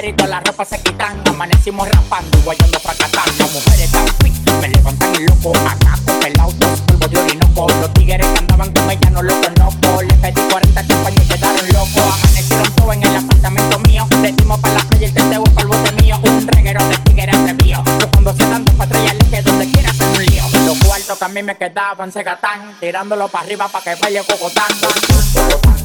y todas las ropas se quitan. Amanecimos rapando, guayando fracatán. Las mujeres tan fit, me levantan el loco. Acá con el auto, polvo de orinoco. Los tigres que andaban con ella no lo conozco. Le pedí 40 champañas y quedaron locos. Amanecieron todo en el apartamento mío. Le dimos para la playa y el teteo para el bote mío. Un reguero de tigres atrevido. Yo cuando se dan atrás le que donde quiera hacer un lío. Los cuartos que a mí me quedaban se gatán. Tirándolo para arriba para que baile cocotán.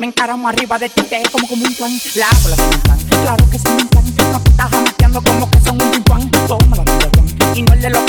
Me encaramo arriba de ti, te como como un plan. La bola un plan, claro que un plan. No te estás jamateando como que son un pimpán Toma la vida, y no el de los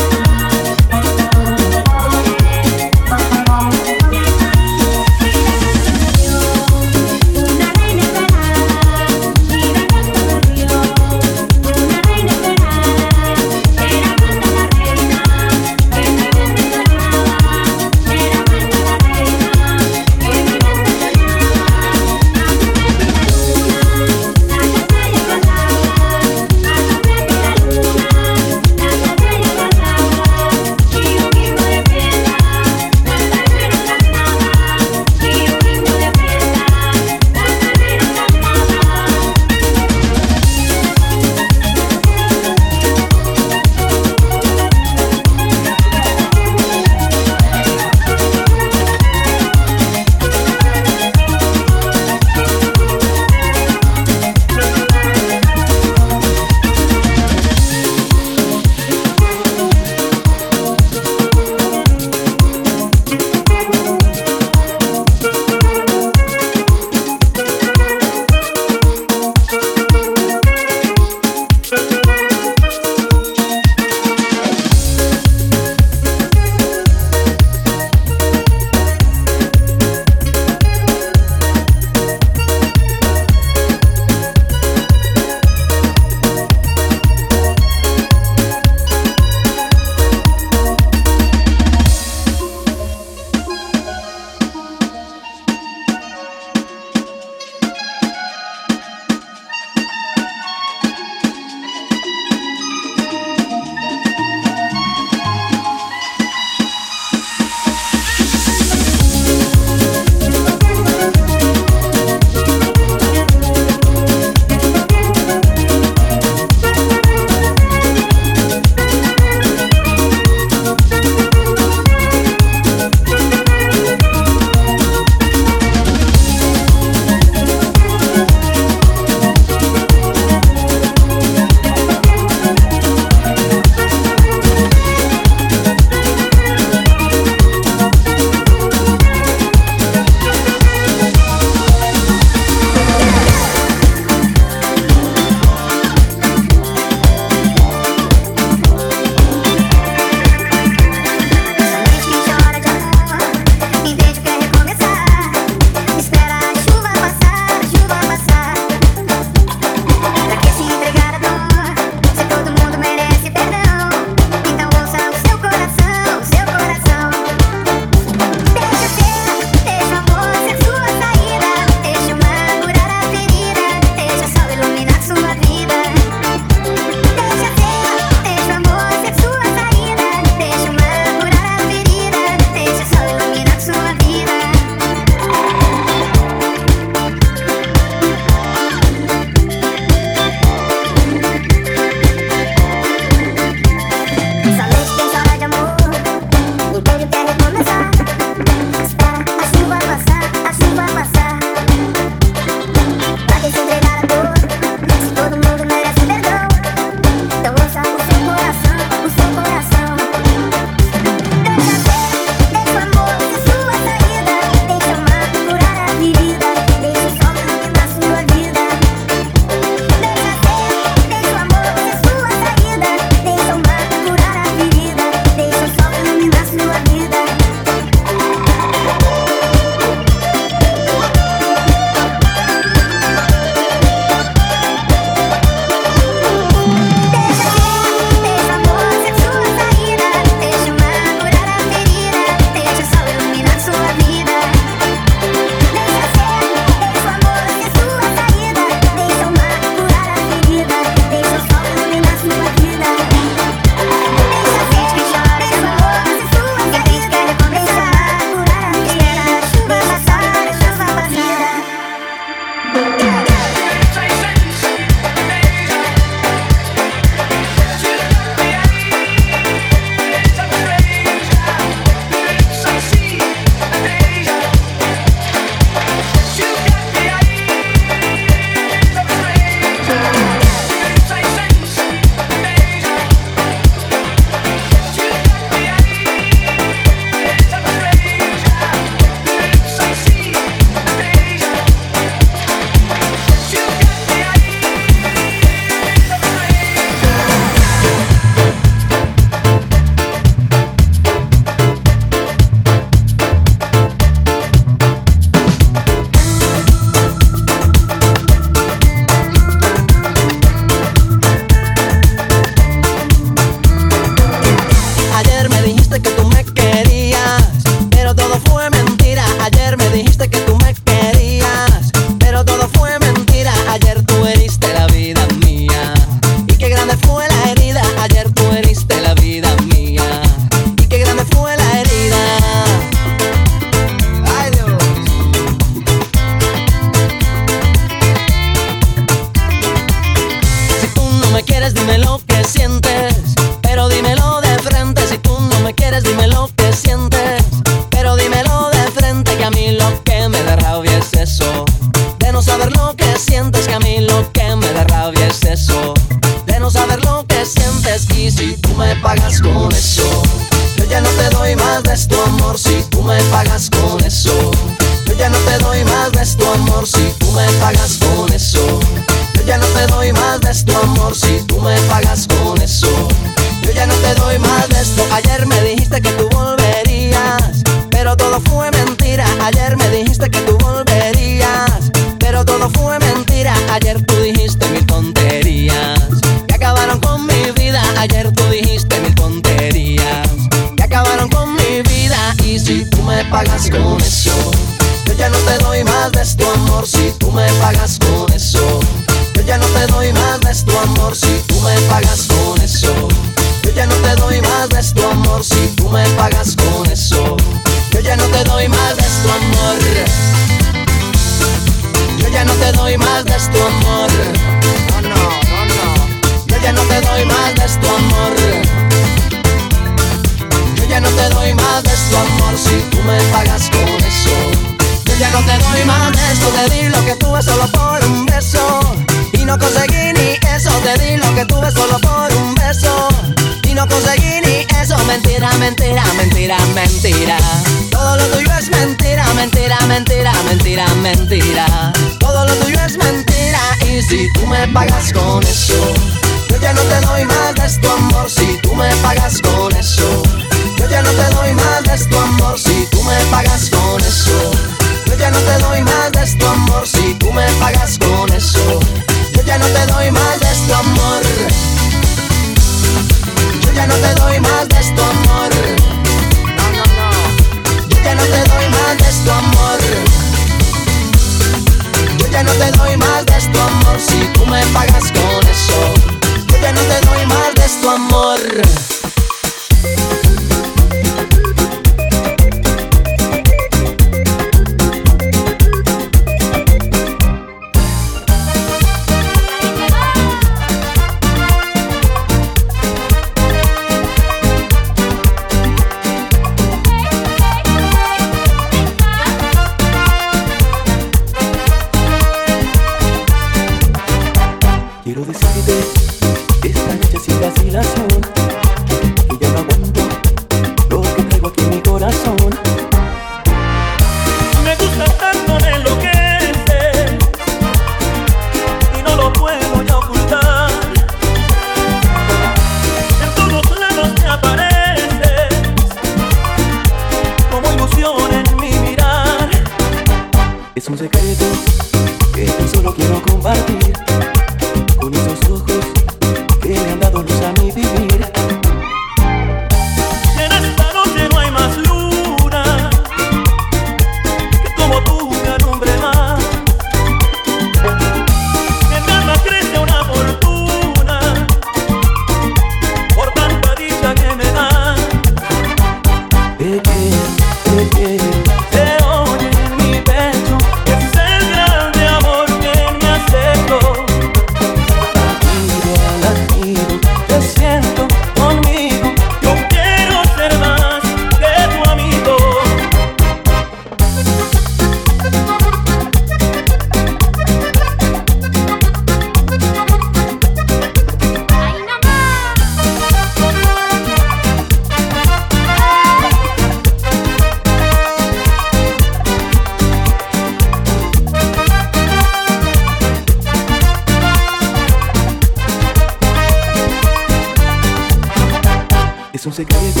Es un secreto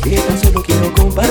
que tan solo quiero compartir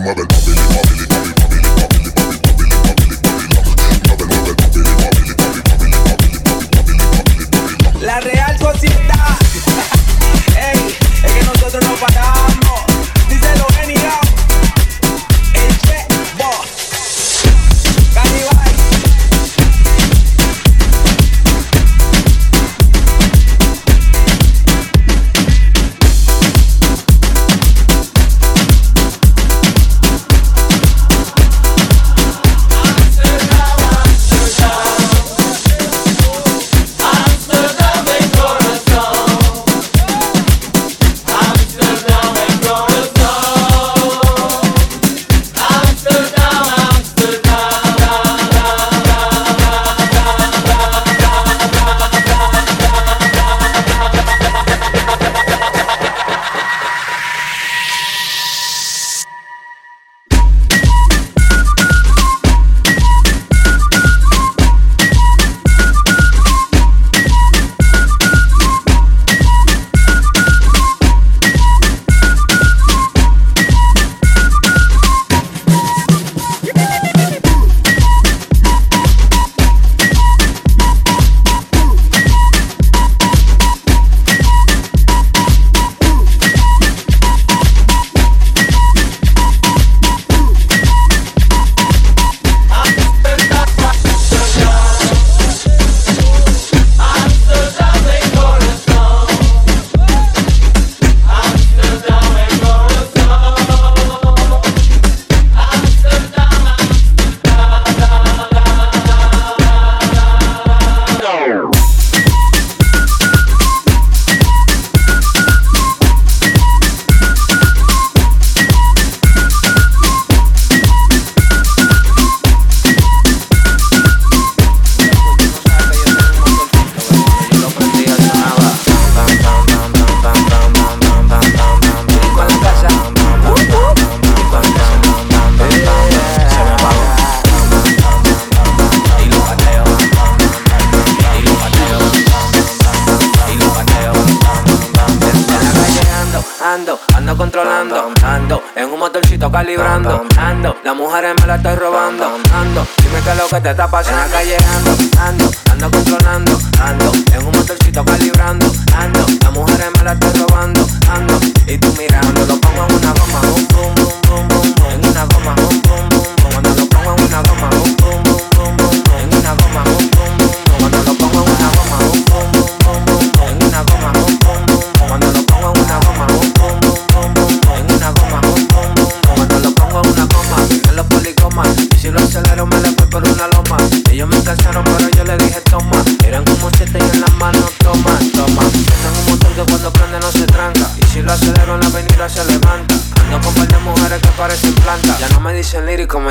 mother. que te está pasando. Acá llegando, ando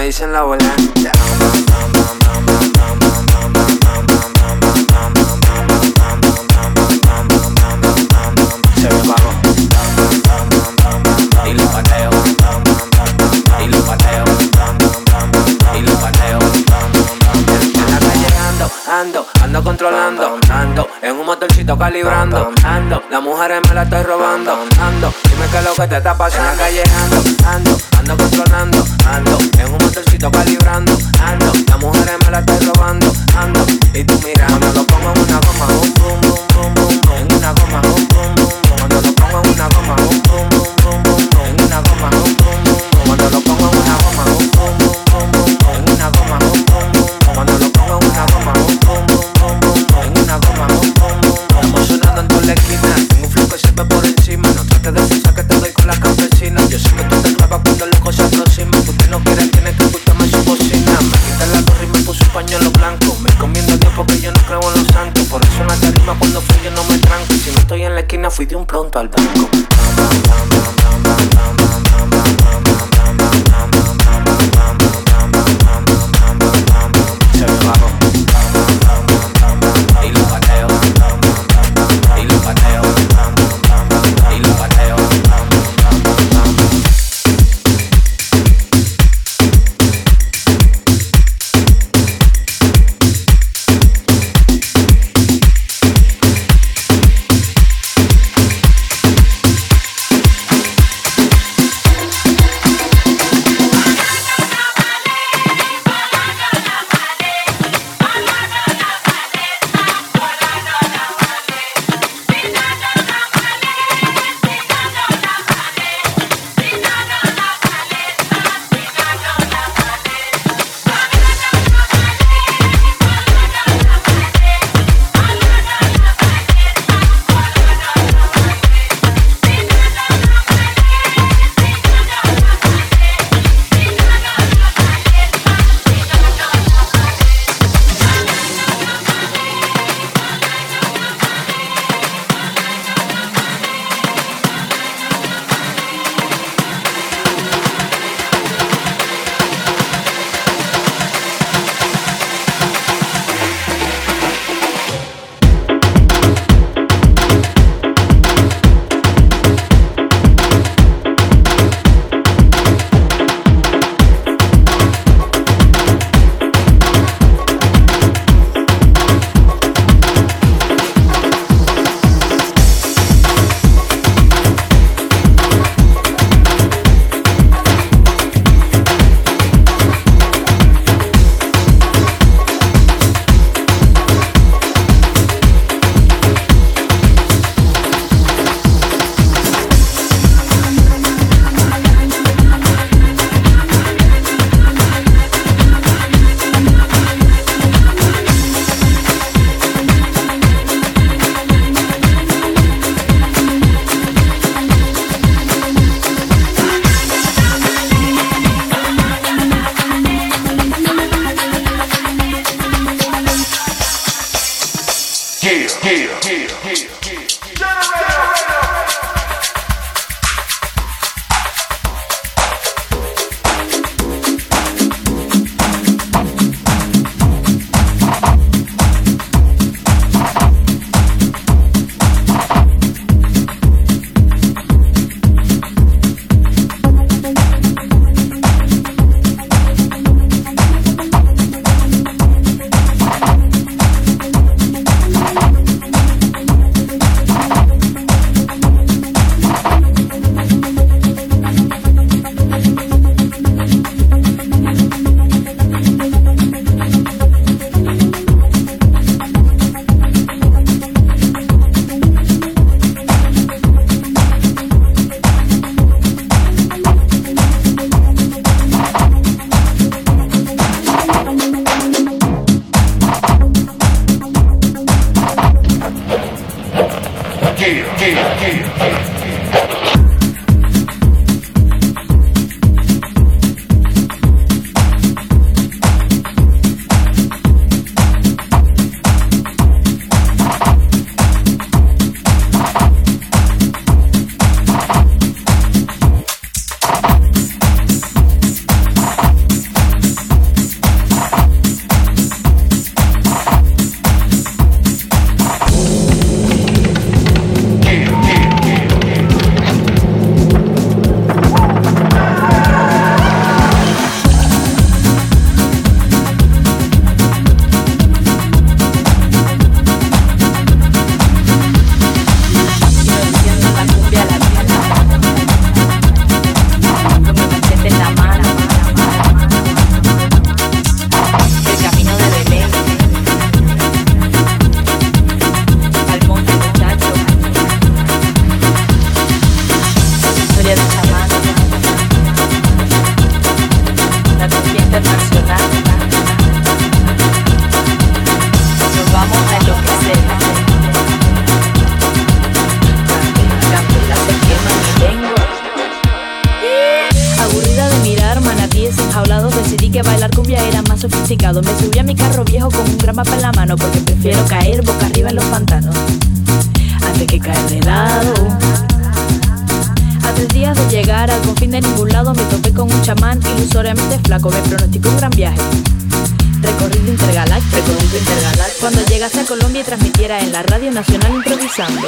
dice en la volanta. Se En la calle ando, ando, ando controlando. Ando en un motorcito calibrando. Ando, las mujeres me la estoy robando. Ando, dime qué es lo que te está pasando. En la calle ando. Se yeah, yeah, yeah. Sofisticado. Me subí a mi carro viejo con un gran mapa en la mano porque prefiero caer boca arriba en los pantanos antes que caer de lado. A tres días de llegar al confín de ningún lado me topé con un chamán ilusoriamente flaco. Me pronosticó un gran viaje. Recorrido intergaláctico. Recorrido intergaláctico. Cuando llegase a Colombia y transmitiera en la radio nacional improvisando.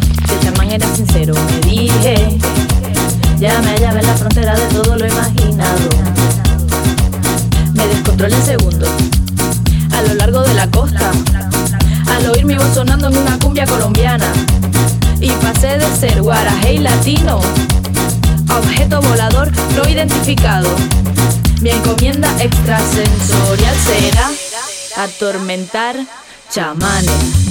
Chamán era sincero, me dije, ya me hallaba en la frontera de todo lo imaginado. Me descontrolé en segundo, a lo largo de la costa, al oír mi voz sonando en una cumbia colombiana. Y pasé de ser guarajé y latino a objeto volador no identificado. Mi encomienda extrasensorial será atormentar chamanes,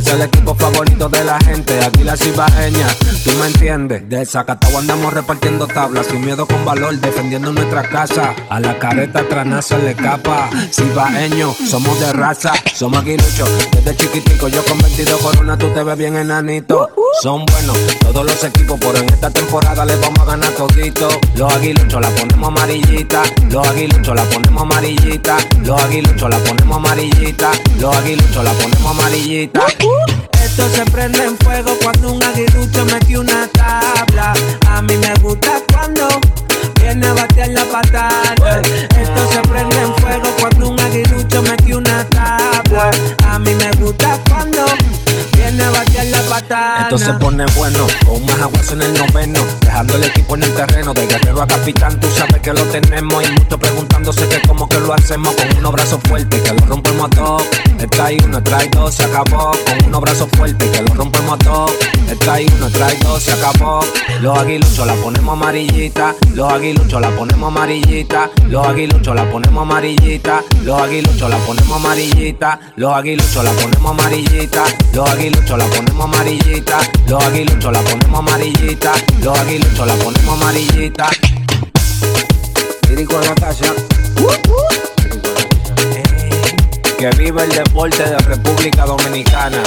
Esta de la gente. Aquí la cibaeña, tú me entiendes. De Zacatau andamos repartiendo tablas. Sin miedo con valor, defendiendo nuestra casa. A la careta se le capa. Cibaeño, somos de raza. Somos aguiluchos. Desde chiquitico, yo con 22 corona, tú te ves bien enanito. Son buenos todos los equipos, pero en esta temporada les vamos a ganar todito. Los aguiluchos la ponemos amarillita. Los aguiluchos la ponemos amarillita. Los aguiluchos la ponemos amarillita. Los aguiluchos la ponemos amarillita. Esto se prende en fuego cuando un aguilucho metió una tabla. A mí me gusta cuando viene a batear la patana. Esto se prende en fuego cuando un aguilucho metió una tabla. A mí me gusta cuando patana. Esto se pone bueno, con más aguas en el noveno, dejando el equipo en el terreno, de guerrero a capitán, tú sabes que lo tenemos, y muchos preguntándose que cómo que lo hacemos, con unos brazos fuertes, que lo rompemos a todos, está ahí uno, trae dos, se acabó, con unos brazos fuertes, que lo rompemos a todos, está ahí uno, trae dos, se acabó, los aguiluchos la ponemos amarillita, los aguiluchos la ponemos amarillita, los aguiluchos la ponemos amarillita, los aguiluchos la ponemos amarillita, los aguiluchos la ponemos amarillita, los aguiluchos la ponemos amarillita, los aguiluchos la ponemos amarillita, los aguiluchos la ponemos amarillita. Lírico la casa. Que vive el deporte de República Dominicana.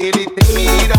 Ele tem mira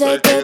Baby,